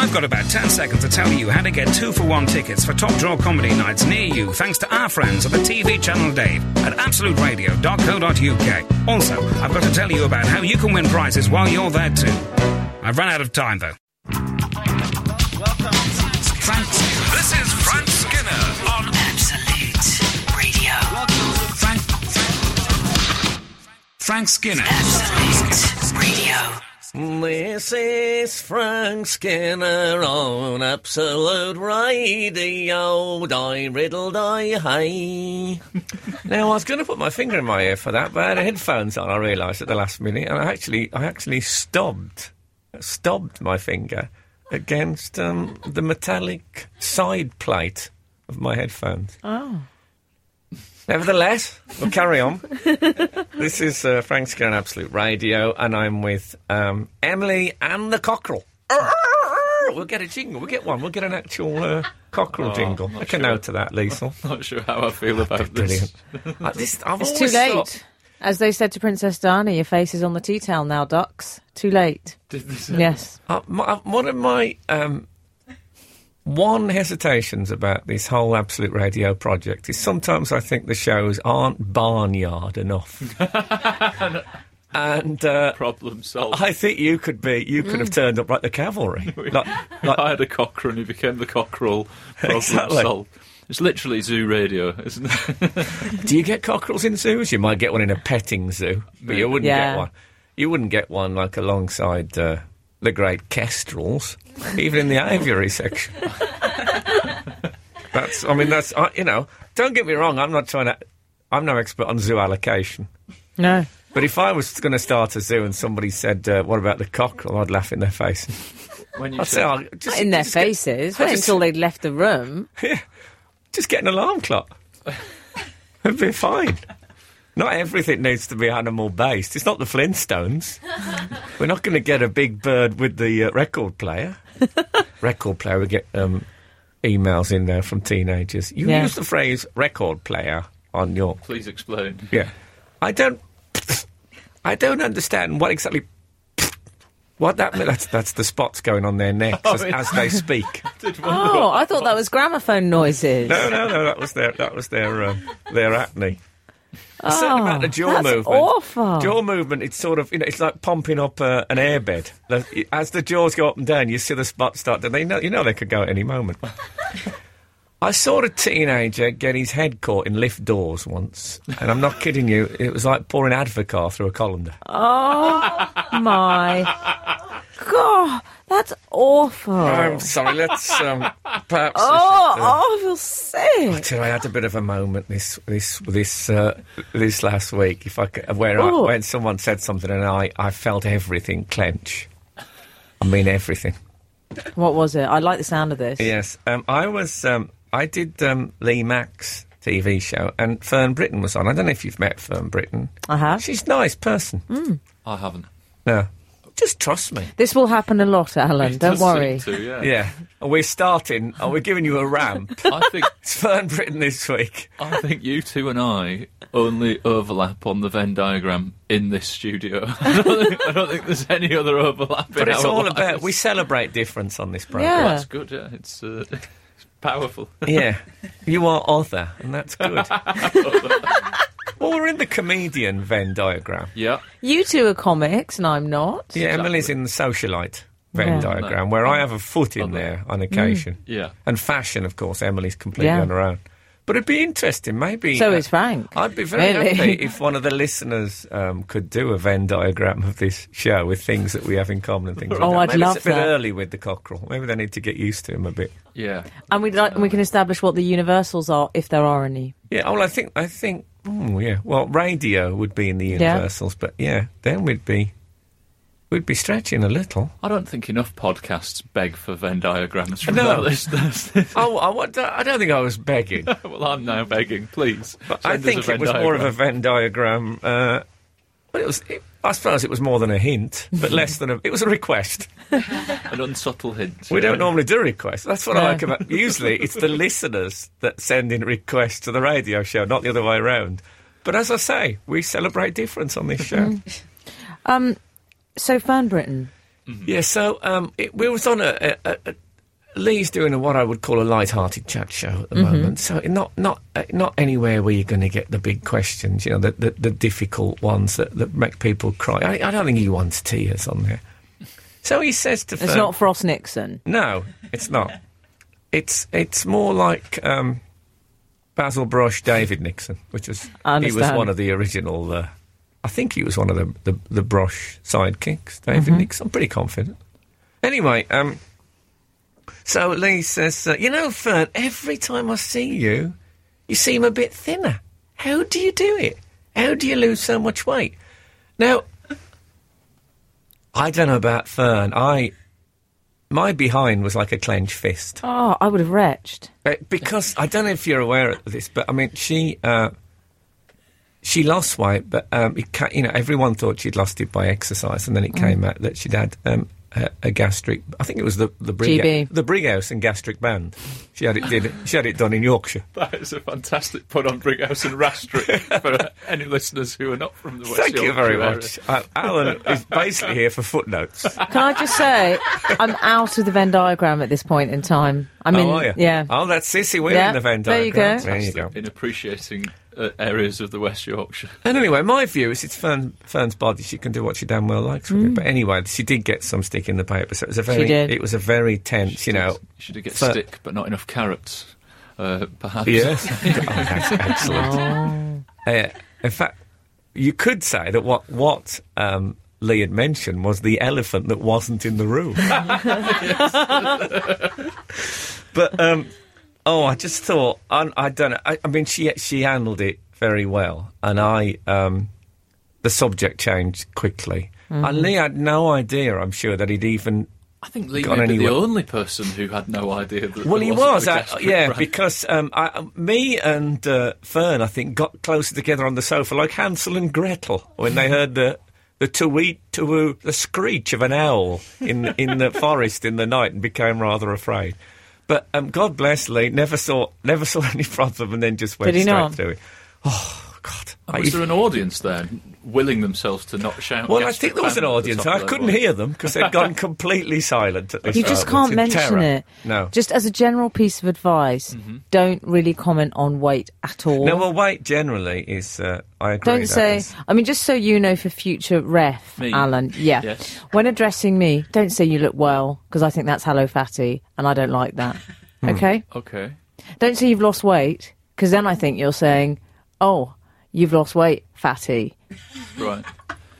I've got about 10 seconds to tell you how to get two for one tickets for top draw comedy nights near you thanks to our friends at the TV channel Dave at absoluteradio.co.uk. Also, I've got to tell you about how you can win prizes while you're there too. I've run out of time though. Welcome. Frank, this is Frank Skinner on Absolute Radio. Welcome. Frank. Frank Skinner. Absolute Radio. This is Frank Skinner on Absolute Radio. Die riddle die hey. now I was going to put my finger in my ear for that, but I had headphones on. I realised at the last minute, and I actually, I actually stobbed, stobbed my finger against um, the metallic side plate of my headphones. Oh. Nevertheless, we'll carry on. this is uh, Frank Skinner on Absolute Radio, and I'm with um, Emily and the cockerel. We'll get a jingle. We'll get one. We'll get an actual uh, cockerel Oh, jingle. not Make a sure. note of that, Liesl. Not sure how I feel about this. Brilliant. Uh, this I've It's too late. thought- As they said to Princess Diana, your face is on the tea towel now, ducks. Too late. Did they say- Yes. Uh, my, uh, one of my um, one hesitations about this whole Absolute Radio project is sometimes I think the shows aren't barnyard enough. and uh, Problem solved. I think you could be, you could have turned up like the cavalry. like, like, I had a cockerel and he became the cockerel. Problem Exactly. solved. It's literally zoo radio, isn't it? do you get cockerels in zoos? You might get one in a petting zoo, but you wouldn't Yeah. get one. You wouldn't get one like alongside uh, the great kestrels, even in the aviary section. that's, I mean, that's, I, you know, don't get me wrong, I'm not trying to, I'm no expert on zoo allocation. No. But if I was going to start a zoo and somebody said, uh, what about the cockerel, I'd laugh in their face. when you I'd say, oh, just, in their just get- faces. I Wait just- until they'd left the room. Yeah, just get an alarm clock. It'd be fine. Not everything needs to be animal based. It's not the Flintstones. We're not going to get a big bird with the uh, record player. record player, we get um, emails in there from teenagers. You Yeah. use the phrase record player on your. please explain. Yeah. I don't. I don't understand what exactly. What that mean- that's that's the spots going on their necks as, as they speak. Oh, I thought that was gramophone noises. No, no, no. That was their that was their um, their acne. Oh, Something about the jaw that's movement. awful. Jaw movement. It's sort of you know, it's like pumping up uh, an airbed. As the jaws go up and down, you see the spots start. to They know you know they could go at any moment. I saw a teenager get his head caught in lift doors once, and I'm not kidding you. It was like pouring Advocaat through a colander. Oh my god, that's awful. I'm sorry. Let's um, perhaps. oh, should, uh, oh, I feel sick. Tell you, I had a bit of a moment this this this uh, this last week. If I could, where I, when someone said something and I, I felt everything clench. I mean everything. What was it? I like the sound of this. Yes, um, I was. Um, I did um, Lee Mack's TV show, and Fern Britton was on. I don't know if you've met Fern Britton. I have. She's a nice person. I haven't. No, just trust me. This will happen a lot, Alun. It Don't worry. to, yeah. Yeah, and we're starting. Oh, we're giving you a ramp. I think it's Fern Britton this week. I think you two and I only overlap on the Venn diagram in this studio. I don't think, I don't think there's any other overlap. But in it's our all lives. about we celebrate difference on this program. Yeah. That's good. Yeah, it's, uh, it's powerful. Yeah, you are other, and that's good. Well, we're in the comedian Venn diagram. yeah. You two are comics, and I'm not. Yeah, Emily's in the socialite Venn Yeah. diagram, where I have a foot in Other. there on occasion. Yeah. And fashion, of course, Emily's completely Yeah. on her own. But it'd be interesting, maybe. So uh, is Frank. I'd be very Really? happy if one of the listeners um, could do a Venn diagram of this show with things that we have in common and things like Oh, that. I'd Maybe love it's a bit that. early with the cockerel. Maybe they need to get used to him a bit. Yeah. And we like, we can establish what the universals are, if there are any. Yeah, well, I think, I think, oh, yeah. Well, radio would be in the Yeah. universals, but yeah, then we'd be, we'd be stretching a little. I don't think enough podcasts beg for Venn diagrams from No. our listeners. Oh, I, want- I don't think I was begging. well, I'm now begging. Please. But I think it Venn was more of a. Venn diagram. Uh, but it was, it, I suppose it was more than a hint, but less than a. It was a request. an unsubtle hint. We yeah. don't normally do requests. That's what I like about. Usually, it's the listeners that send in requests to the radio show, not the other way around. But as I say, we celebrate difference on this show. Um, so Fern Britton, Yeah, so um, it, we was on a, a, a, a Lee's doing a, what I would call a light-hearted chat show at the moment. So not not uh, not anywhere where you're going to get the big questions, you know, the the, the difficult ones that, that make people cry. I, I don't think he wants tears on there. So he says to It's Fern- not Frost Nixon. no, it's not. It's it's more like um, Basil Brush, David Nixon, which was he was one of the original. Uh, I think he was one of the the, the Brush sidekicks, David Mm-hmm. Nixon. I'm pretty confident. Anyway, um, so Lee says, uh, you know, Fern, every time I see you, you seem a bit thinner. How do you do it? How do you lose so much weight? Now, I don't know about Fern. I my behind was like a clenched fist. Oh, I would have retched. Uh, because I don't know if you're aware of this, but I mean, she uh, she lost weight, but um, ca- you know everyone thought she'd lost it by exercise, and then it came out that she'd had um, a, a gastric. I think it was the the Brig, GB. the Brighouse and gastric band. She had it did she had it done in Yorkshire. That is a fantastic put on Brighouse and Rastrick for uh, any listeners who are not from the West Thank you Yorkshire very area. much. Uh, Alun is basically here for footnotes. Can I just say, I'm out of the Venn diagram at this point in time. I mean, oh, yeah. Oh, that's Sissy. We're Yeah, in the Venn there you diagram. go. There you go. In appreciating uh, areas of the West Yorkshire. And anyway, my view is it's Fern, Fern's body. She can do what she damn well likes with it. But anyway, she did get some stick in the paper, so it was a very, Mm. it was a very tense, you know. She should get Fer- stick, but not enough carrots. Uh, perhaps. Yes, oh, that's excellent. Uh, in fact, you could say that what what um, Lee had mentioned was the elephant that wasn't in the room. but um, oh, I just thought I, I don't know. I, I mean, she she handled it very well, and I um, the subject changed quickly. And Lee had no idea. I'm sure that he'd even I think Lee Gone may the only person who had no idea that. Well, there he wasn't a uh, yeah, brand. because um, I, me and uh, Fern, I think, got closer together on the sofa like Hansel and Gretel when they heard the the tweet to the screech of an owl in in the forest in the night and became rather afraid. But um, God bless Lee, never saw never saw any problem, and then just went Did he straight not? through it. Oh God! I- Was there an audience there willing themselves to not shout? well, I think there was an band at the audience. I couldn't hear them because they'd gone completely silent at this point. You just can't mention terror. it. No. Just as a general piece of advice, don't really comment on weight at all. Mm-hmm. No, well, weight generally is. Uh, I agree. don't say. is- I mean, just so you know, for future ref, Me? Alun. Yeah. Yes. When addressing me, don't say you look well because I think that's hello fatty, and I don't like that. Hmm. Okay. Okay. Don't say you've lost weight because then I think you're saying, oh, you've lost weight, fatty. Right.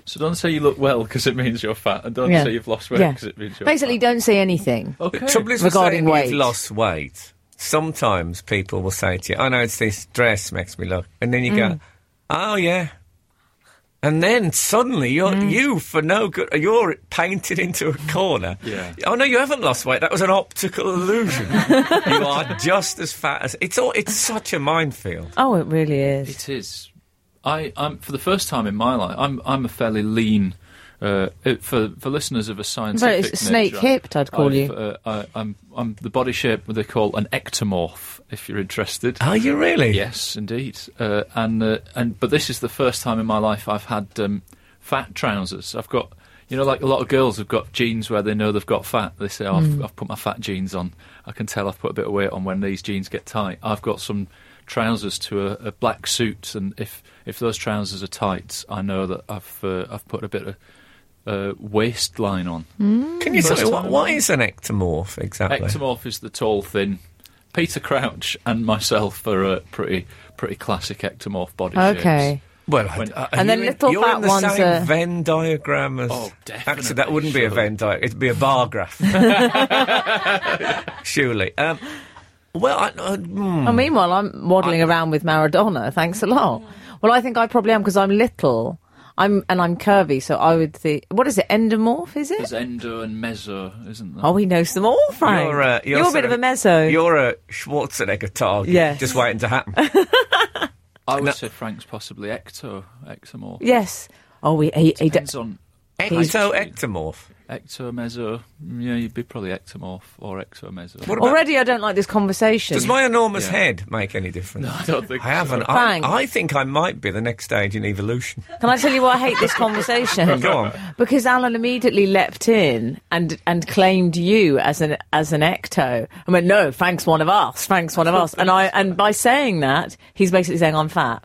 So don't say you look well because it means you're fat, and don't Yeah. say you've lost weight Yeah. because it means you're Basically, fat. don't say anything. Okay. The trouble is with Regarding saying weight. you've lost weight. Sometimes people will say to you, "I know it's this dress makes me look," and then you Mm. go, "Oh yeah," and then suddenly you're Mm. you for no good. You're painted into a corner. Yeah. Oh no, you haven't lost weight. That was an optical illusion. you are just as fat as it's. All, it's such a minefield. Oh, it really is. It is. I, I'm for the first time in my life. I'm I'm a fairly lean. Uh, for for listeners of a scientific it's snake nature, hipped, I'd call I've, you. Uh, I, I'm I'm the body shape what they call an ectomorph. If you're interested. Are you really? Yes, indeed. Uh, and uh, and but this is the first time in my life I've had um, fat trousers. I've got you know like a lot of girls have got jeans where they know they've got fat. They say, oh, I've, I've put my fat jeans on. I can tell I've put a bit of weight on when these jeans get tight. I've got some trousers to a, a black suit, and if if those trousers are tight, I know that I've uh, I've put a bit of uh, waistline on. Can you tell First me what, what is an ectomorph exactly? Ectomorph is the tall, thin. Peter Crouch and myself are a pretty pretty classic ectomorph body shapes. Okay. Well, When- uh, And are then you in- little you're fat in the ones same are- Venn diagram as. Oh, Actually, that wouldn't be a. Venn diagram. It'd be a bar graph. Surely. Um, well, I, uh. Well, meanwhile, I'm waddling around with Maradona. Thanks a lot. Well, I think I probably am because I'm little. I'm and I'm curvy, so I would think. What is it? Endomorph? Is it? There's endo and meso, isn't there? Oh, he knows them all, Frank. You're, uh, You're, a sort bit of a meso. You're a Schwarzenegger target. Yeah. Just waiting to happen. I would no. say Frank's possibly ecto, ectomorph. Yes. Oh, he, he, he d- Depends on Ecto ectomorph. Ecto, meso. mm, Yeah, you'd be probably ectomorph or exo, meso. What about, Already, I don't like this conversation. does my enormous Yeah. head make any difference? No, I don't think I haven't. so. I, Frank. I think I might be the next stage in evolution. Can I tell you why I hate this conversation? Go on. Because Alun immediately leapt in and and claimed you as an as an ecto. I went, no, Frank's one of us. Frank's one of us. And I and by saying that, he's basically saying I'm fat.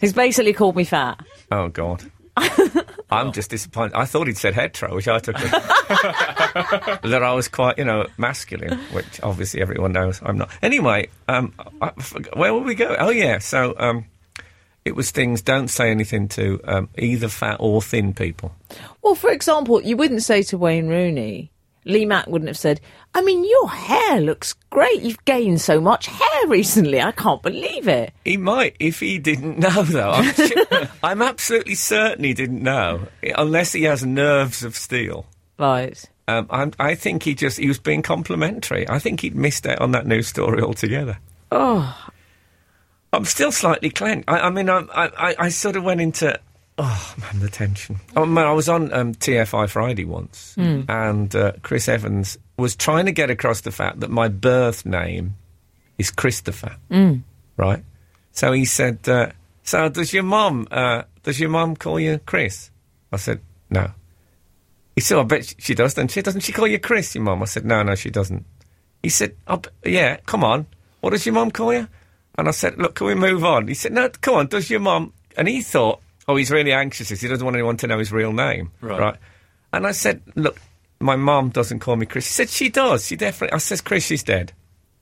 He's basically called me fat. Oh God. I'm just disappointed. I thought he'd said hetero, which I took it. that I was quite, you know, masculine, which obviously everyone knows I'm not. Anyway, um, I, I forgot- where will we go? Oh yeah, so um, it was things. Don't say anything to um, either fat or thin people. Well, for example, you wouldn't say to Wayne Rooney, Lee Mack wouldn't have said, I mean, your hair looks great. You've gained so much hair recently. I can't believe it. He might if he didn't know, though. I'm, su- I'm absolutely certain he didn't know, unless he has nerves of steel. Right. Um, I'm, I think he just he was being complimentary. I think he'd missed out on that news story altogether. Oh, I'm still slightly clenched. I, I mean, I, I, I sort of went into. Oh man, the tension. Oh, man, I was on um, TFI Friday once, and uh, Chris Evans was trying to get across the fact that my birth name is Christopher. Right. So he said, uh, "So does your mum? Uh, does your mum call you Chris?" I said, "No." He said, "I bet she- she does." Then she doesn't. She call you Chris, your mum? I said, "No, no, she doesn't." He said, oh, "Yeah, come on. What does your mum call you?" And I said, "Look, can we move on?" He said, "No, come on. Does your mum?" And he thought, "Oh, he's really anxious. He doesn't want anyone to know his real name." Right. right? And I said, "Look, my mum doesn't call me Chris." He said, "She does. She definitely." I said, "Chris, she's dead."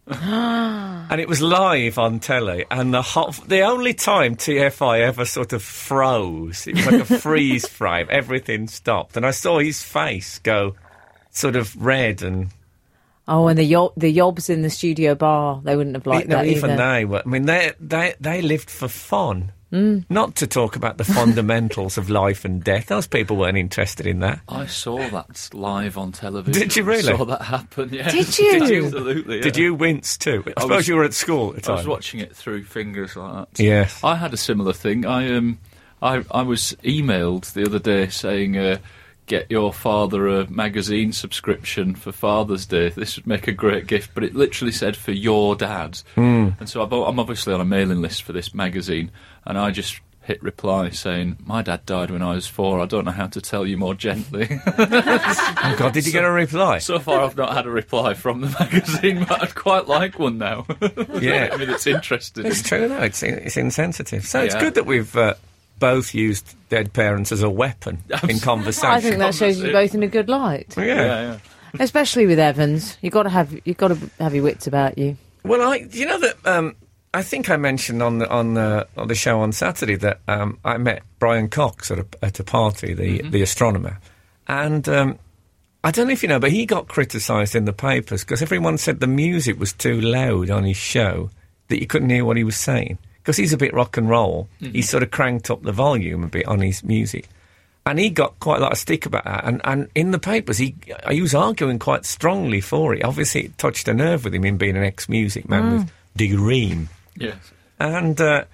and it was live on telly, and the hot, the only time TFI ever sort of froze. It was like a freeze frame. Everything stopped, and I saw his face go sort of red and oh, and the yob, the yobs in the studio bar, they wouldn't have liked no, that even either. they were. I mean, they they they lived for fun, not to talk about the fundamentals of life and death. Those people weren't interested in that. I saw that live on television. Did you really? Saw that happen? Yeah. Did you? Did you? Absolutely. Did you wince too? I, suppose was- you were at school at the time. I was watching it through fingers like that. Yes. I had a similar thing. I um, I I was emailed the other day saying, uh, "Get your father a magazine subscription for Father's Day. This would make a great gift." But it literally said for your dad, mm. and so I bought, I'm obviously on a mailing list for this magazine, and I just hit reply saying, "My dad died when I was four. I don't know how to tell you more gently." Oh God, did you get a reply? so far, I've not had a reply from the magazine, but I'd quite like one now. Yeah. I mean, it's interesting. It's true, though. It's, it's insensitive. So it's good that we've uh, both used dead parents as a weapon in conversation. I think that shows you both in a good light, yeah. Yeah, yeah. especially with Evans. You got to have you got to have your wits about you. Well, I, you know that um, I think I mentioned on the on the on the show on Saturday that um, I met Brian Cox at a, at a party, the the astronomer, and um, I don't know if you know, but he got criticised in the papers because everyone said the music was too loud on his show that you couldn't hear what he was saying because he's a bit rock and roll. He sort of cranked up the volume a bit on his music. And he got quite a lot of stick about that. And, and in the papers, he he was arguing quite strongly for it. Obviously, it touched a nerve with him in being an ex-music man with D:Ream. Yes. And uh,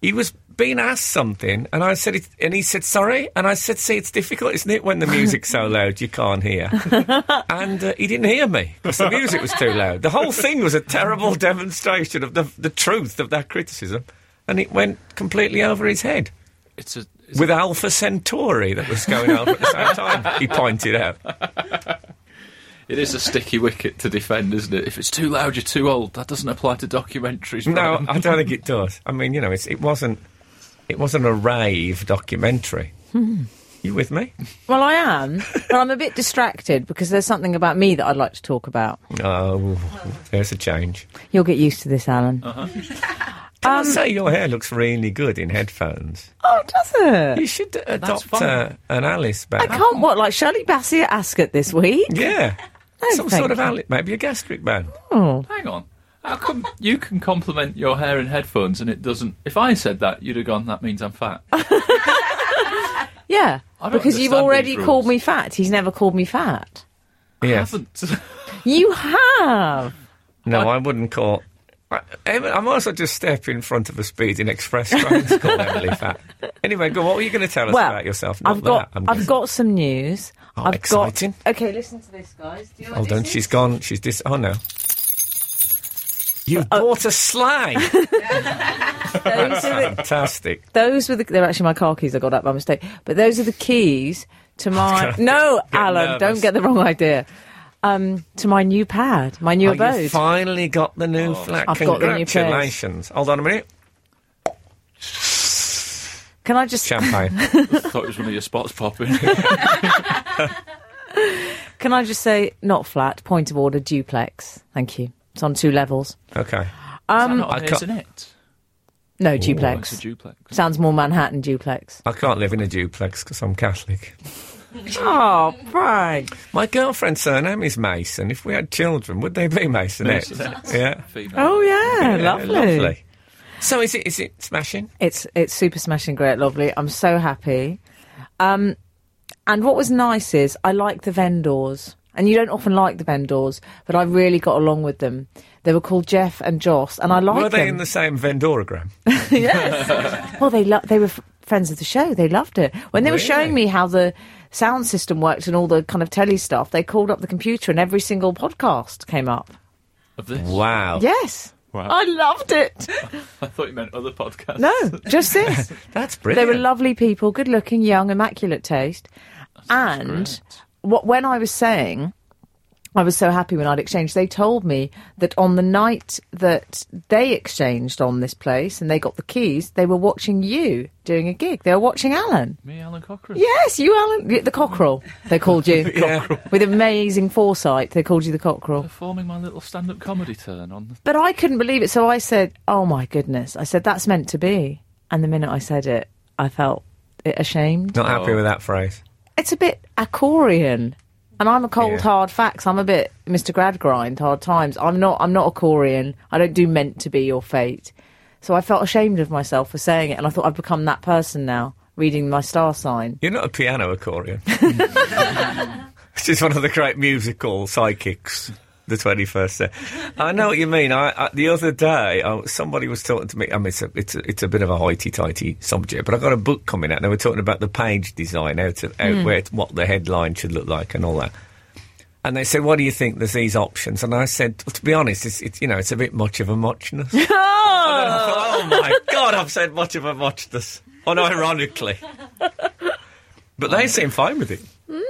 he was being asked something, and I said, it, and he said, sorry. And I said, see, it's difficult, isn't it, when the music's so loud you can't hear? and uh, he didn't hear me because the music was too loud. The whole thing was a terrible demonstration of the, the truth of that criticism. And it went completely over his head It's a. It's with Alpha Centauri that was going over at the same time. He pointed out. It is a sticky wicket to defend, isn't it? If it's too loud, you're too old. That doesn't apply to documentaries. No, I don't think it does. I mean, you know, it's, it wasn't. It wasn't a rave documentary. Hmm. You with me? Well, I am, but I'm a bit distracted because there's something about me that I'd like to talk about. Oh, there's a change. You'll get used to this, Alun. Uh-huh. Can I say your hair looks really good in headphones? Oh, does it? You should adopt uh, an Alice I can't. What, like Shirley Bassey at Ascot this week? Yeah, No, some thank sort of you. Alice, maybe a gastric band. Oh, Hang on. How come you can compliment your hair in headphones and it doesn't? If I said that, you'd have gone. That means I'm fat. yeah. Because you've already called me fat. He's never called me fat. Yes. Haven't. You have. No, I wouldn't call. Right, Emma, I might as well just step in front of a speeding express train to call Emily fat. Anyway, go. on, What were you going to tell us well, about yourself? Not I've got that, I'm I've got some news. Oh, I've exciting. got Okay, listen to this, guys. Do you know Hold on, she's gone. She's dis. Oh no. You uh, Oh. bought a sleigh. Those are Fantastic. those were the. They're actually my car keys. I got that by mistake. But those are the keys to my. No, Alun, nervous. don't get the wrong idea. Um, to my new pad, my new Oh, you abode. finally got the new flat. I've got the new place. Congratulations. Hold on a minute. Can I just Champagne. I thought it was one of your spots popping. can I just say not flat? Point of order, duplex. Thank you. It's on two levels. okay. Um, not I an can't- isn't it? no It's duplex. a duplex. Sounds more Manhattan duplex. I can't live in a duplex because I'm Catholic. Oh, Frank. My girlfriend's surname is Mason. If we had children, would they be Masonettes? Masonettes. Yeah. Female. Oh yeah, Yeah, lovely. So is it is it smashing? It's it's super smashing great, lovely. I'm so happy. Um, and what was nice is I like the vendors, and you don't often like the vendors, but I really got along with them. They were called Jeff and Joss, and I liked Were they them. in the same Vendoragram? yes. well, they lo- they were f- friends of the show. They loved it when they were showing me how the sound system worked and all the kind of telly stuff. They called up the computer, and every single podcast came up. Of this? Wow. Yes, Wow. I loved it. I thought you meant other podcasts. No, just this. That's brilliant. They were lovely people, good looking, young, immaculate taste. And great. what when I was saying I was so happy when I'd exchanged, they told me that on the night that they exchanged on this place and they got the keys, they were watching you doing a gig. They were watching Alun. Me, Alun Cochrane. Yes, you Alun the cockerel, they called you. Yeah. With amazing foresight, they called you the cockerel. Performing my little stand-up comedy turn on. The... But I couldn't believe it, so I said, "Oh my goodness!" I said, "That's meant to be." And the minute I said it, I felt ashamed. Not happy Oh. with that phrase. It's a bit Acorian. And I'm a cold Yeah. hard facts. I'm a bit Mr. Gradgrind, hard times. I'm not I'm not a Corian. I don't do meant to be your fate. So I felt ashamed of myself for saying it and I thought I've become that person now, reading my star sign. You're not a piano accordion. She's one of the great musical psychics. The 21st century. I know what you mean. I, I, the other day, I, somebody was talking to me. I mean, it's a, it's a, it's a bit of a hoity-toity subject, but I got a book coming out. and They were talking about the page design, how to, how, hmm. where, what the headline should look like, and all that. And they said, "What do you think? There's these options." And I said, well, "To be honest, it's, it's you know, it's a bit much of a muchness." Oh! I thought, oh my god, I've said much of a muchness, unironically. But they oh. seem fine with it.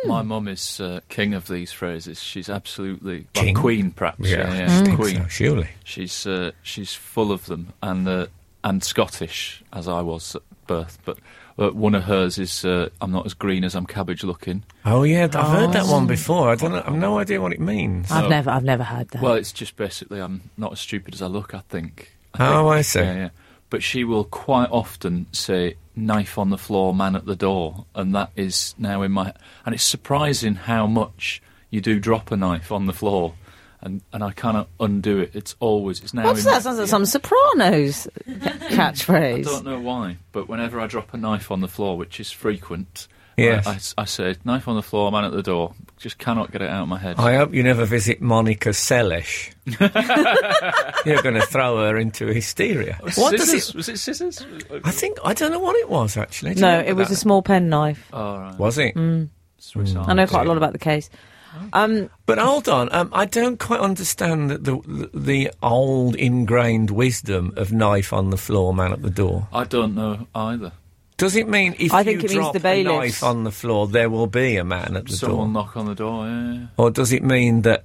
My mum is uh, king of these phrases. She's absolutely King? well, queen, perhaps. Yeah, yeah, I she's think queen. so, surely. She's uh, she's full of them, and uh, and Scottish as I was at birth. But uh, one of hers is uh, I'm not as green as I'm cabbage looking. Oh yeah, I've heard that one before. I don't know. I've no idea what it means. I've No. never I've never heard that. Well, it's just basically I'm not as stupid as I look. I think. I Oh, think. I see. Yeah, yeah. But she will quite often say "knife on the floor, man at the door," and that is now in my. And it's surprising how much you do drop a knife on the floor, and and I cannot undo it. It's always it's now. What's that? Sounds like some Sopranos catchphrase. I don't know why, but whenever I drop a knife on the floor, which is frequent, Yes. I, I- I say "knife on the floor, man at the door." Just cannot get it out of my head. I hope you never visit Monica Seles. You're going to throw her into hysteria. What does it? Was it scissors? I think I don't know what it was actually. Do No, it was that? a small pen knife. Oh, right. Was it? Swiss I know quite a lot about the case. Um, But hold on, um, I don't quite understand the, the the old ingrained wisdom of knife on the floor, man at the door. I don't know either. Does it mean if I think you it means drop the a knife on the floor, there will be a man at the Someone door? knock on the door. Yeah. yeah. Or does it mean that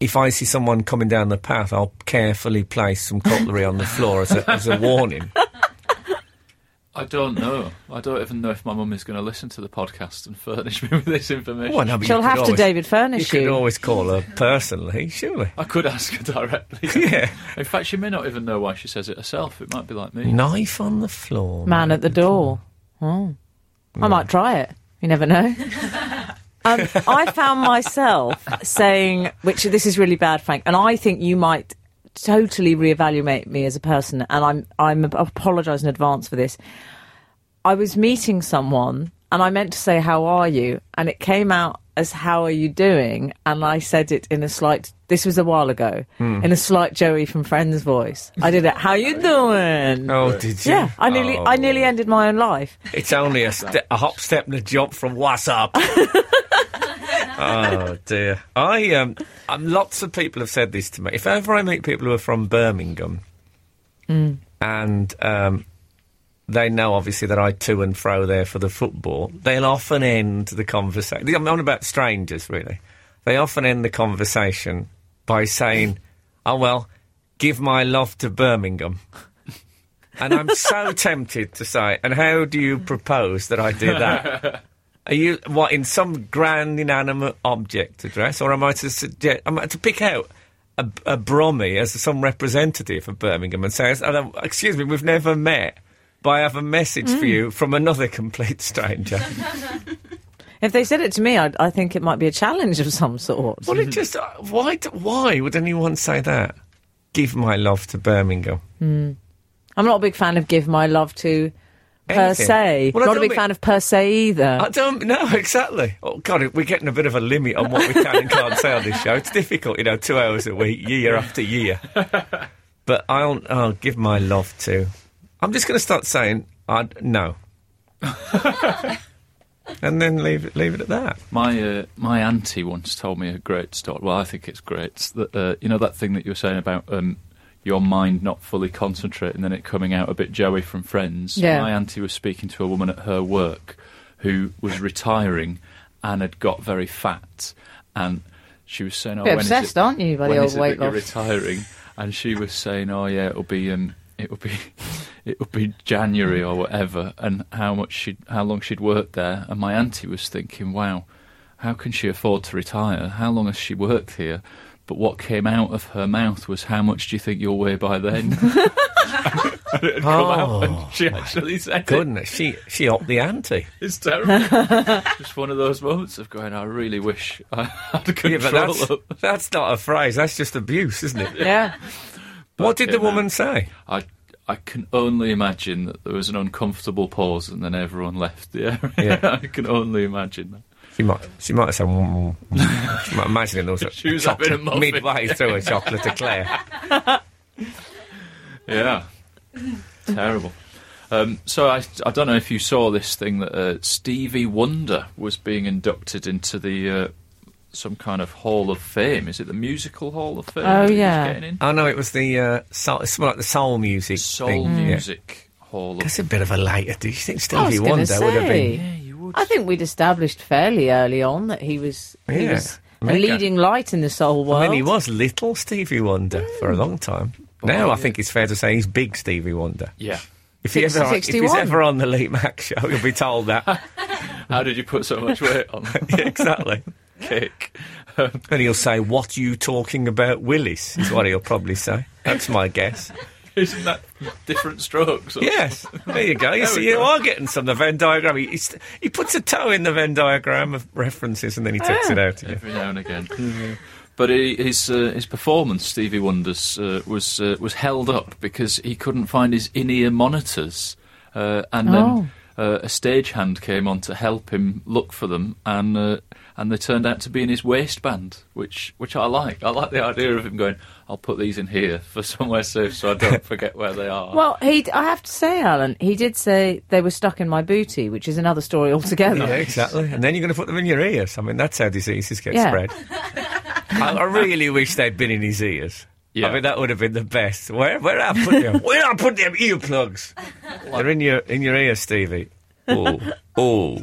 if I see someone coming down the path, I'll carefully place some cutlery on the floor as a, as a warning? I don't know. I don't even know if my mum is going to listen to the podcast and furnish me with this information. Well, no, but she'll could have to always- David furnish could you. Should always call her personally, surely. I could ask her directly. Yeah. In fact, she may not even know why she says it herself. It might be like me. Knife on the floor. Man at the door. Oh. I might try it. You never know. um, I found myself saying, which this is really bad, Frank, and I think you might totally reevaluate me as a person, and I'm I'm I apologise in advance for this. I was meeting someone, and I meant to say, "How are you?" and it came out as "How are you doing?" and I said it in a slight. This was a while ago, Hmm. in a slight Joey from Friends voice. I did it. How you doing? Oh, did you? Yeah, I nearly, I Oh. nearly ended my own life. It's only a, ste- a hop, step, and a jump from what's up. oh dear. I um, um, lots of people have said this to me. If ever I meet people who are from Birmingham, and um, they know obviously that I to and fro there for the football, they'll often end the conversation. I'm on about strangers, really. They often end the conversation by saying, "Oh well, give my love to Birmingham." And I'm so tempted to say, and how do you propose that I do that? Are you what in some grand inanimate object address, or am I to suggest? Am I to pick out a, a Brummie as some representative of Birmingham and say, "Oh, "Excuse me, we've never met, but I have a message for you from another complete stranger." If they said it to me, I'd, I think it might be a challenge of some sort. well, it just uh, why? Why would anyone say that? Give my love to Birmingham. I'm not a big fan of "Give My Love to." Per Anything. se, Well, I not a don't big mean- fan of per se either. I don't know exactly. Oh God, we're getting a bit of a limit on what we can and can't say on this show. It's difficult, you know, two hours a week, year after year. But I'll, I'll give my love to. I'm just going to start saying, I'd no, and then leave it, leave it at that. My uh, my auntie once told me a great story. Well, I think it's great. It's That uh, you know that thing that you were saying about um, your mind not fully concentrating, then it coming out a bit Joey from Friends. Yeah. My auntie was speaking to a woman at her work who was retiring and had got very fat, and she was saying, "Oh, Bit when is obsessed, it- aren't you, by the when old is it weight that you're retiring?" And she was saying, "Oh yeah, it'll be um, it'll be it'll be January or whatever," and how much she how long she'd worked there. And my auntie was thinking, "Wow, how can she afford to retire? How long has she worked here?" But what came out of her mouth was, "How much do you think you'll weigh by then?" and it had come out, oh, and she actually said, it. Goodness, she she upped the ante. It's terrible. Just one of those moments of going, "I really wish I had Yeah, control but that's, of." that's not a phrase. That's just abuse, isn't it? yeah. What did the out. woman say? I I can only imagine that there was an uncomfortable pause and then everyone left the area. Yeah. I can only imagine that. She might, she might have said, mm, mm. she might imagine a She was having a muffin. midway through a chocolate eclair. Yeah, terrible. Um, so I, I don't know if you saw this thing that uh, Stevie Wonder was being inducted into the uh, some kind of Hall of Fame. Is it the Musical Hall of Fame? Oh, that he was yeah. getting in? Oh no, it was the uh, soul, it's more like the soul music Soul thing. Yeah. Music Hall of That's a bit of a later. Do you think Stevie gonna Wonder would have been? Yeah, you would. I think we'd established fairly early on that he was he Yeah. was a leading light in the soul world. I mean, he was little Stevie Wonder for a long time. Now I think it's fair to say he's big Stevie Wonder. Yeah. If, he ever, if he's ever on the Lee Mack show, you'll be told that. How did you put so much weight on yeah, exactly. cake? And he'll say, "What are you talking about, Willis?" Is what he'll probably say. That's my guess. Isn't that different strokes? or- Yes, there you go. You see, you are getting some the Venn diagram. He, he's- he puts a toe in the Venn diagram of references and then he takes it out again. every now and again. But he, his uh, his performance, Stevie Wonder's, uh, was uh, was held up because he couldn't find his in-ear monitors, uh, and Oh. then uh, a stagehand came on to help him look for them, and uh, and they turned out to be in his waistband, which which I like. I like the idea of him going, "I'll put these in here for somewhere safe, so I don't forget where they are." Well, he. I have to say, Alun, he did say they were stuck in my booty, which is another story altogether. Yeah, exactly. And then you're going to put them in your ears. I mean, that's how diseases get Yeah. spread. I, I really wish they'd been in his ears. Yeah. I mean, that would have been the best. Where, where I put them? Where I put them earplugs? They're in your in your ear, Stevie. Oh, oh,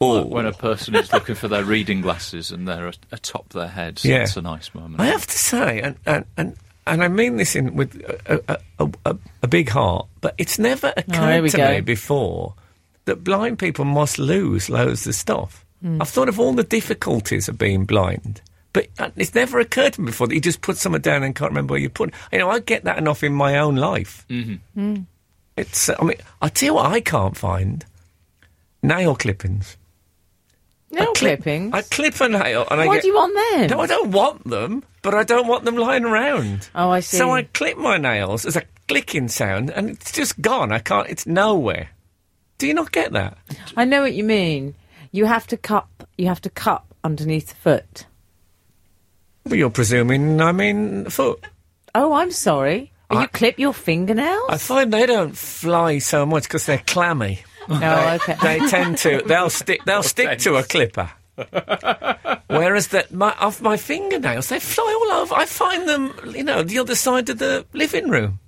oh. when a person is looking for their reading glasses and they're atop their heads, Yeah. that's a nice moment. I have to say, and and and, and I mean this in with a, a, a, a, a big heart, but it's never occurred we to go. me before that blind people must lose loads of stuff. Hmm. I've thought of all the difficulties of being blind, but uh, it's never occurred to me before that you just put someone down and can't remember where you put. You know, I get that enough in my own life. Mm-hmm. It's. Uh, I mean, I tell you what, I can't find nail clippings. Nail I clip, clippings. I clip a nail, and I Why get. do you want them? No, I don't want them, but I don't want them lying around. Oh, I see. So I clip my nails as a clicking sound, and it's just gone. I can't. It's nowhere. Do you not get that? I know what you mean. You have to cup. You have to cup underneath the foot. Well, you're presuming I mean foot. Oh, I'm sorry. I- you clip your fingernails? I find they don't fly so much because they're clammy. Oh, okay. They tend to. They'll stick. They'll stick to a clipper. Whereas that my, off my fingernails, they fly all over. I find them, you know, the other side of the living room.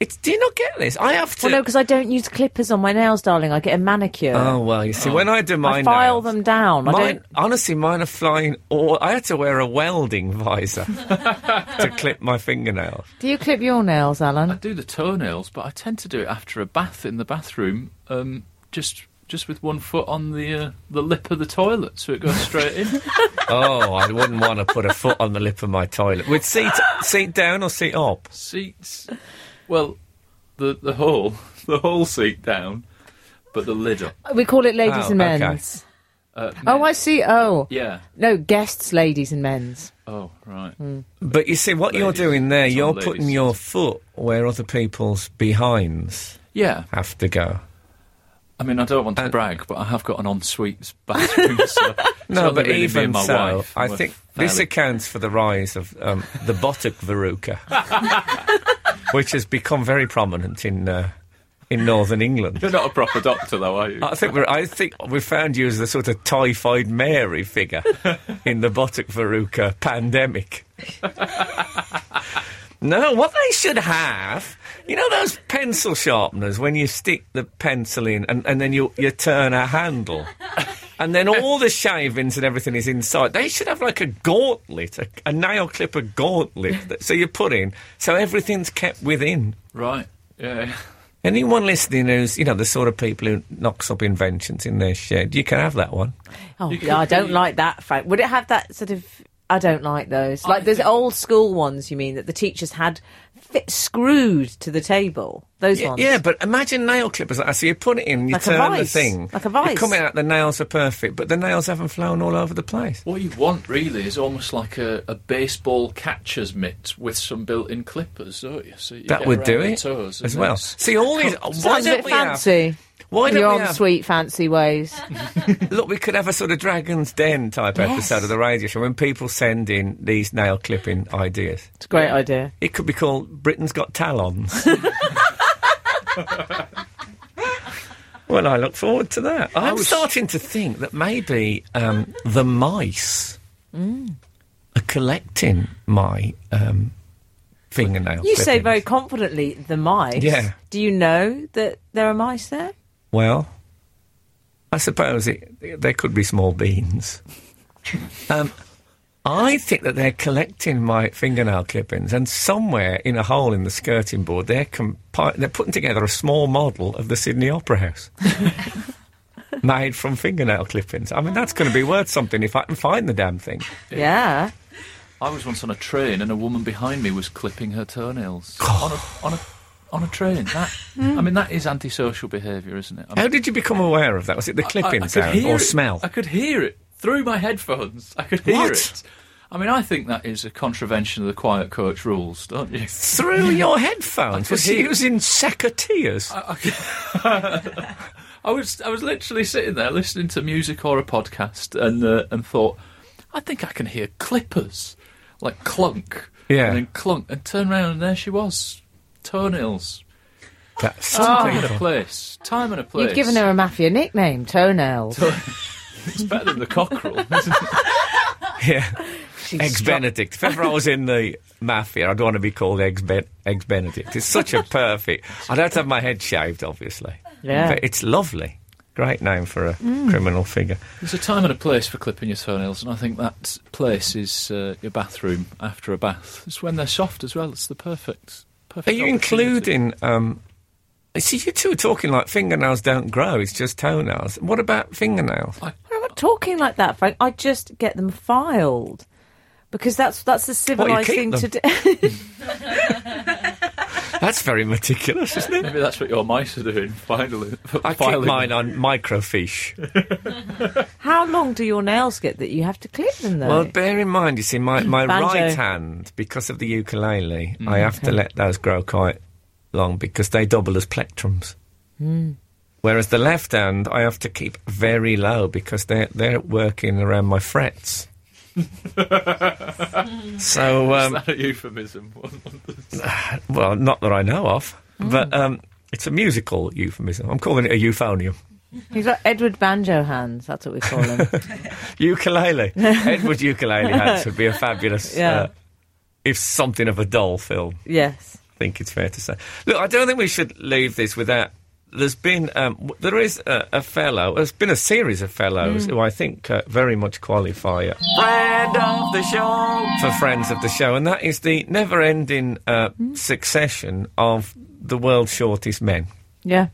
It's. Do you not get this? I have to. Well, no, because I don't use clippers on my nails, darling. I get a manicure. Oh well, you see, when I do my I file nails, them down. I don't. honestly, mine are flying. All I had to wear a welding visor to clip my fingernails. Do you clip your nails, Alun? I do the toenails, but I tend to do it after a bath in the bathroom, um, just just with one foot on the uh, the lip of the toilet, so it goes straight in. Oh, I wouldn't want to put a foot on the lip of my toilet. With seat seat down or seat up? Seats, well, the the whole the whole seat down, but the lid up. We call it ladies Oh, and okay. men's. Uh, Oh, I see. Oh, yeah. no, guests, ladies and men's. Oh, right. But you see, what you're Ladies. doing there, It's you're all putting ladies. your foot where other people's behinds Yeah. have to go. I mean, I don't want to And- brag, but I have got an ensuite bathroom. So No, but even my so, wife, I we're think this fairly- accounts for the rise of um, the buttock verruca, which has become very prominent in uh, in northern England. You're not a proper doctor, though, are you? I think we're, I think we found you as the sort of typhoid Mary figure in the buttock verruca pandemic. no, what they should have, you know, those pencil sharpeners when you stick the pencil in and, and then you you turn a handle. And then all the shavings and everything is inside. They should have like a gauntlet, a, a nail clipper gauntlet. That, so you put in, so everything's kept within. Right. Yeah. Anyone listening who's, you know, the sort of people who knocks up inventions in their shed, you can have that one. Oh, yeah, I don't like that. Frank. Would it have that sort of? I don't like those. Like those old school ones. You mean that the teachers had fit, screwed to the table? Those Yeah, ones. yeah, but imagine nail clippers like that. So you put it in, you Like turn the thing. Like a You vice. come out, the nails are perfect, but the nails haven't flown all over the place. What you want really is almost like a, a baseball catcher's mitt with some built-in clippers, don't you? So you That would do it toes as well. it's- See, all these. Why Sounds a don't bit we have? Fancy. Why don't You're we on have? sweet fancy ways. Look, we could have a sort of Dragon's Den type Yes. episode of the radio show when people send in these nail clipping ideas. It's a great idea. It could be called Britain's Got Talons. well, I look forward to that. I'm was- starting to think that maybe um, the mice Mm. are collecting my um, fingernail. You say very confidently the mice. Yeah. Do you know that there are mice there? Well, I suppose it, there could be small beans. um, I think that they're collecting my fingernail clippings, and somewhere in a hole in the skirting board, they're compi- they're putting together a small model of the Sydney Opera House. Made from fingernail clippings. I mean, that's going to be worth something if I can find the damn thing. Yeah. I was once on a train and a woman behind me was clipping her toenails on a on a on a train. That I mean, that is antisocial behaviour, isn't it? I How did you become aware of that? Was it the I- clipping I could sound or it. smell? I could hear it through my headphones. I could hear What? it. I mean, I think that is a contravention of the quiet coach rules, don't you? Through your headphones? could Was he hear- using secateurs? I was I was literally sitting there listening to music or a podcast and uh, and thought, I think I can hear clippers, like clunk, Yeah. and then clunk, and turn around and there she was, toenails. That's Time and a place. Time and a place. You've given her a mafia nickname, Toenails. It's better than the cockerel. isn't it? Yeah. Eggs Benedict. If ever I was in the mafia, I'd want to be called Eggs, ben- Eggs Benedict. It's such a perfect. I'd have to have my head shaved, obviously. Yeah. But it's lovely. Great name for a criminal figure. There's a time and a place for clipping your toenails, and I think that place is uh, your bathroom after a bath. It's when they're soft as well. It's the perfect. Are you including? Um, see, you two are talking like fingernails don't grow. It's just toenails. What about fingernails? I'm not talking like that, Frank. I just get them filed. Because that's that's the civilised keep thing to do. That's very meticulous, isn't it? Maybe that's what your mice are doing. Finally, I keep mine on microfiche. How long do your nails get that you have to clip them though? Well, bear in mind, you see, my, my Banjo. right hand, because of the ukulele, mm. I have to let those grow quite long because they double as plectrums. Hmm. Whereas the left hand, I have to keep very low because they're they're working around my frets. So, Is um, that a euphemism? well, not that I know of, but um, it's a musical euphemism. I'm calling it a euphonium. He's got Edward Banjo hands. That's what we call him. Ukulele. Edward Ukulele Hands would be a fabulous, Yeah. uh, if something of a doll film. yes. I think it's fair to say. Look, I don't think we should leave this without. There's been, um, w- there is a, a fellow. There's been a series of fellows who I think uh, very much qualify a friend of the show for friends of the show, and that is the never-ending uh, succession of the world's shortest men. Yeah.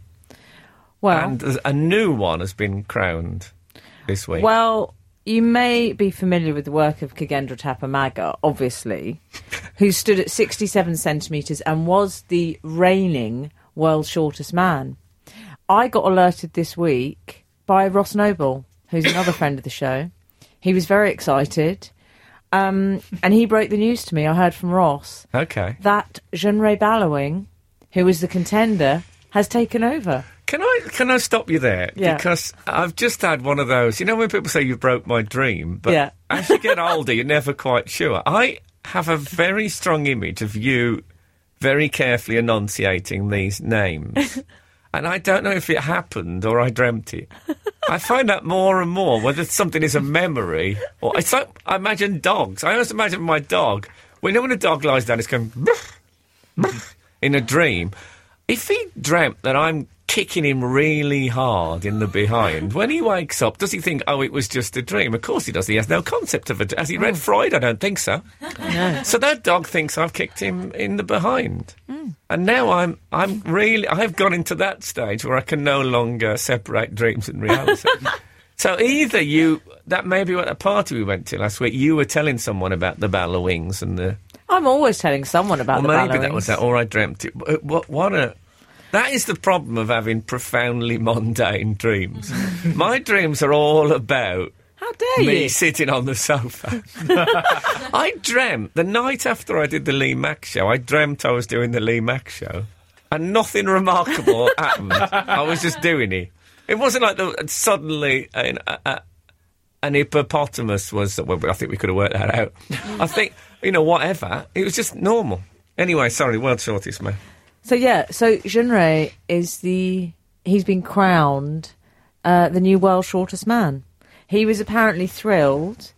Well. And a new one has been crowned this week. Well, you may be familiar with the work of Khagendra Thapa Magar, obviously, who stood at 67 centimetres and was the reigning world's shortest man. I got alerted this week by Ross Noble, who's another friend of the show. He was very excited. Um, and he broke the news to me. I heard from Ross okay. that Junrey Balawing, who was the contender, has taken over. Can I can I stop you there? Yeah. Because I've just had one of those. You know when people say you broke my dream, but Yeah. as you get older, you're never quite sure. I have a very strong image of you very carefully enunciating these names. And I don't know if it happened or I dreamt it. I find out more and more whether something is a memory or it's like I imagine dogs. I always imagine my dog. We know when a dog lies down, it's going in a dream. If he dreamt that I'm kicking him really hard in the behind, when he wakes up, does he think, oh, it was just a dream? Of course he does. He has no concept of it. Has he read mm. Freud? I don't think so. So that dog thinks I've kicked him in the behind. Mm. And now I'm, I'm really, I've gone into that stage where I can no longer separate dreams and reality. so either you, that may be what a party we went to last week, you were telling someone about the ballowings and the, I'm always telling someone about well, the maybe that was that, or I dreamt it. What, what a. That is the problem of having profoundly mundane dreams. My dreams are all about How dare me you? sitting on the sofa. I dreamt the night after I did the Lee Mack show. I dreamt I was doing the Lee Mack show, and nothing remarkable happened. I was just doing it. It wasn't like the, suddenly an, a, an hippopotamus was. Well, I think we could have worked that out. I think you know whatever. It was just normal. Anyway, sorry, world shortest man. So yeah, so Junrey is the he's been crowned uh, the new world shortest man. He was apparently thrilled.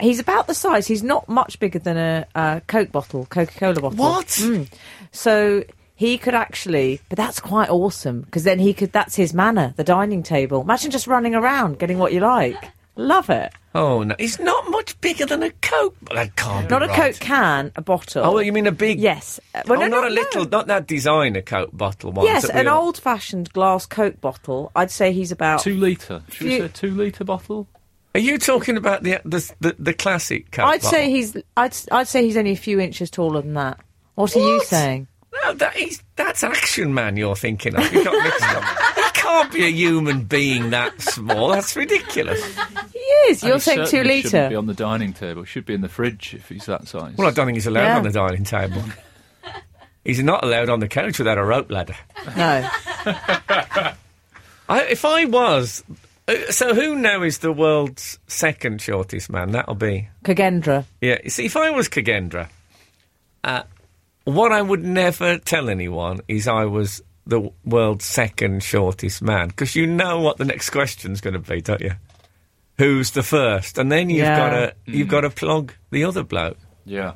He's about the size. He's not much bigger than a, a Coke bottle, Coca Cola bottle. What? Mm. So he could actually, but that's quite awesome because then he could. That's his manner, the dining table. Imagine just running around, getting what you like. Love it. Oh no, he's not much bigger than a Coke. Well, that can't Not be a right. Coke can, a bottle. Oh, you mean a big? Yes. Uh, Oh, no, not no, a little, no. not that designer Coke bottle one. Yes, an old-fashioned glass Coke bottle. I'd say he's about Two litre. Should we Few- say two litre bottle? Are you talking about the the the, the classic Coke? I'd say he's. I'd. I'd say he's only a few inches taller than that. What are you saying? No, that is that's Action Man. You're thinking of. You got mixed up. He can't be a human being that small. That's ridiculous. He is. And You're he saying two certainly shouldn't be on the dining table. He should be in the fridge if he's that size. Well, I don't think he's allowed Yeah. on the dining table. He's not allowed on the couch without a rope ladder. No. I, if I was. Uh, so who now is the world's second shortest man? That'll be. Khagendra. Yeah, you see, if I was Khagendra, uh, what I would never tell anyone is I was the world's second shortest man, because you know what the next question's going to be, don't you? Who's the first? And then you've Yeah. got to you've got to mm. plug the other bloke. yeah.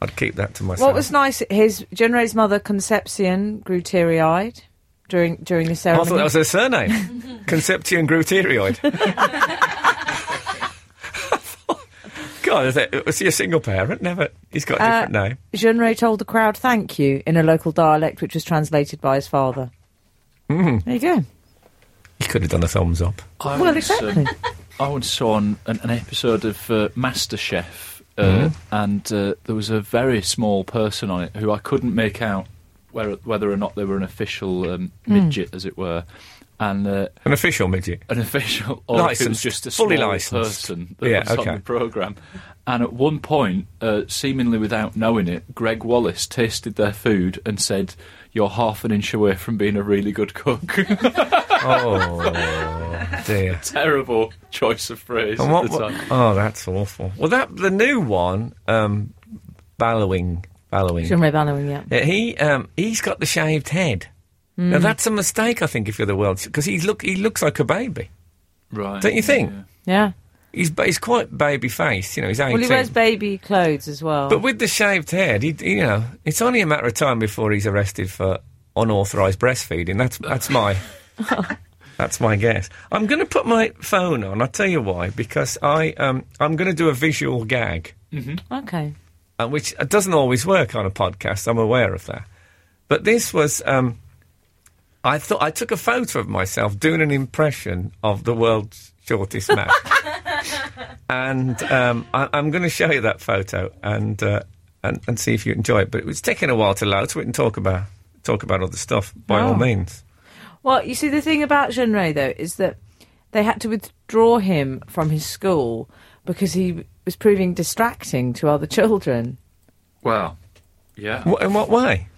I'd keep that to myself. What was nice? His Junrey's mother Concepcion grew teary-eyed during during the ceremony. I ceremony. thought that was her surname, Conception grew God, is it, was he a single parent? Never. He's got a Uh, different name. Junrey told the crowd thank you in a local dialect, which was translated by his father. Mm-hmm. There you go. He could have done a thumbs up. I Well, once, um, exactly. I once saw on an, an episode of uh, MasterChef, uh, Mm-hmm. and uh, there was a very small person on it who I couldn't make out whether, whether or not they were an official um, Hmm. midget, as it were, and uh, An official midget. an official, or if it was Licensed, just a fully small licensed. person that Yeah, was okay. on the program. And at one point, uh, seemingly without knowing it, Gregg Wallace tasted their food and said, "You're half an inch away from being a really good cook." Oh dear. Terrible choice of phrase And at what, the what- time. oh, that's awful. Well, that the new one, um, bellowing, bellowing. Junrey Balawing, yeah. Yeah, he um, he's got the shaved head. Hmm. Now that's a mistake, I think, if you're the world, because he's look he looks like a baby. Right. Don't you think? yeah. Yeah. He's he's quite baby faced, you know. He's 18. Well, he wears baby clothes as well. but with the shaved head, he, you know, it's only a matter of time before he's arrested for unauthorised breastfeeding. That's that's my that's my guess. I'm going to put my phone on. I'll tell you why. Because I um I'm going to do a visual gag. okay. uh, which doesn't always work on a podcast. I'm aware of that. But this was, um, I thought I took a photo of myself doing an impression of the world's shortest man, and um, I, I'm going to show you that photo and, uh, and and see if you enjoy it. But it was taking a while to load, so we can talk about talk about other stuff by all Oh. means. Well, you see, the thing about Junrey, though, is that they had to withdraw him from his school because he was proving distracting to other children. Well, yeah. What, in what way?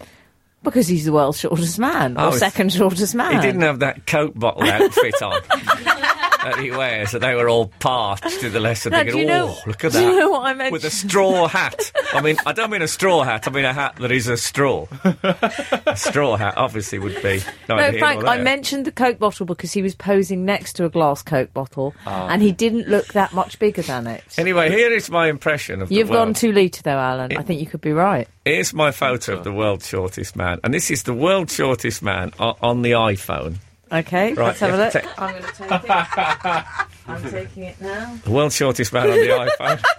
Because he's the world's shortest man, Oh, or it's- second shortest man. He didn't have that Coke bottle outfit on. That he wears, so they were all parched to the lesson. No, thinking, do you know- oh, look at do that. you know what I meant? with a straw hat. I mean, I don't mean a straw hat. I mean a hat that is a straw. a straw hat, obviously, would be. No, Frank, I mentioned the Coke bottle because he was posing next to a glass Coke bottle, Ah. and he didn't look that much bigger than it. Anyway, here is my impression of You've the world. gone two litre, though, Alun. I think you could be right. Here's my photo of the world's shortest man, and this is the world's shortest man on the iPhone. Okay, Right, let's have a look. take- I'm going to take it. I'm taking it now. The world's shortest man on the iPhone.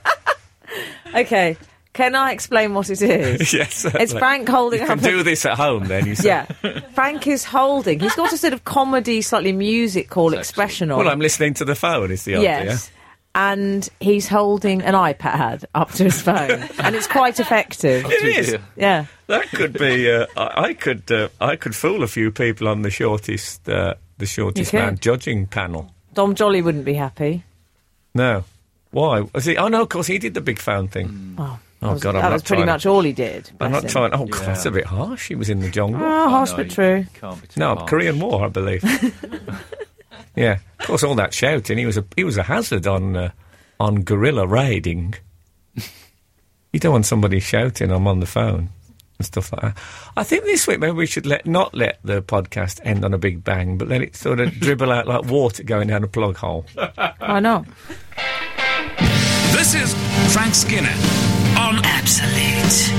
Okay, can I explain what it is? yes, certainly. It's Frank holding You can up. a- do this at home, then. You say. yeah, Frank is holding. He's got a sort of comedy, slightly musical Sexy. expression on. Well, I'm listening to the phone. Is the idea? Yes. And he's holding an iPad up to his phone, and it's quite effective. It is. Yeah. Yeah. That could be. Uh, I, I could. Uh, I could fool a few people on the shortest. Uh, the shortest man judging panel. Dom Jolly wouldn't be happy. No. Why? Was he? Oh no, of course he did the big phone thing. Oh, Oh, that was, God, I'm that not was pretty trying- much all he did. I'm not him. trying. Oh, God, Yeah. that's a bit harsh. He was in the jungle. Oh, harsh no, but true. Can't be too no, harsh. Korean War, I believe. yeah, of course, all that shouting. He was a he was a hazard on uh, on guerrilla raiding. you don't want somebody shouting. I'm on the phone and stuff like that. I think this week maybe we should let not let the podcast end on a big bang, but let it sort of dribble out like water going down a plug hole. Why not? This is Frank Skinner on Absolute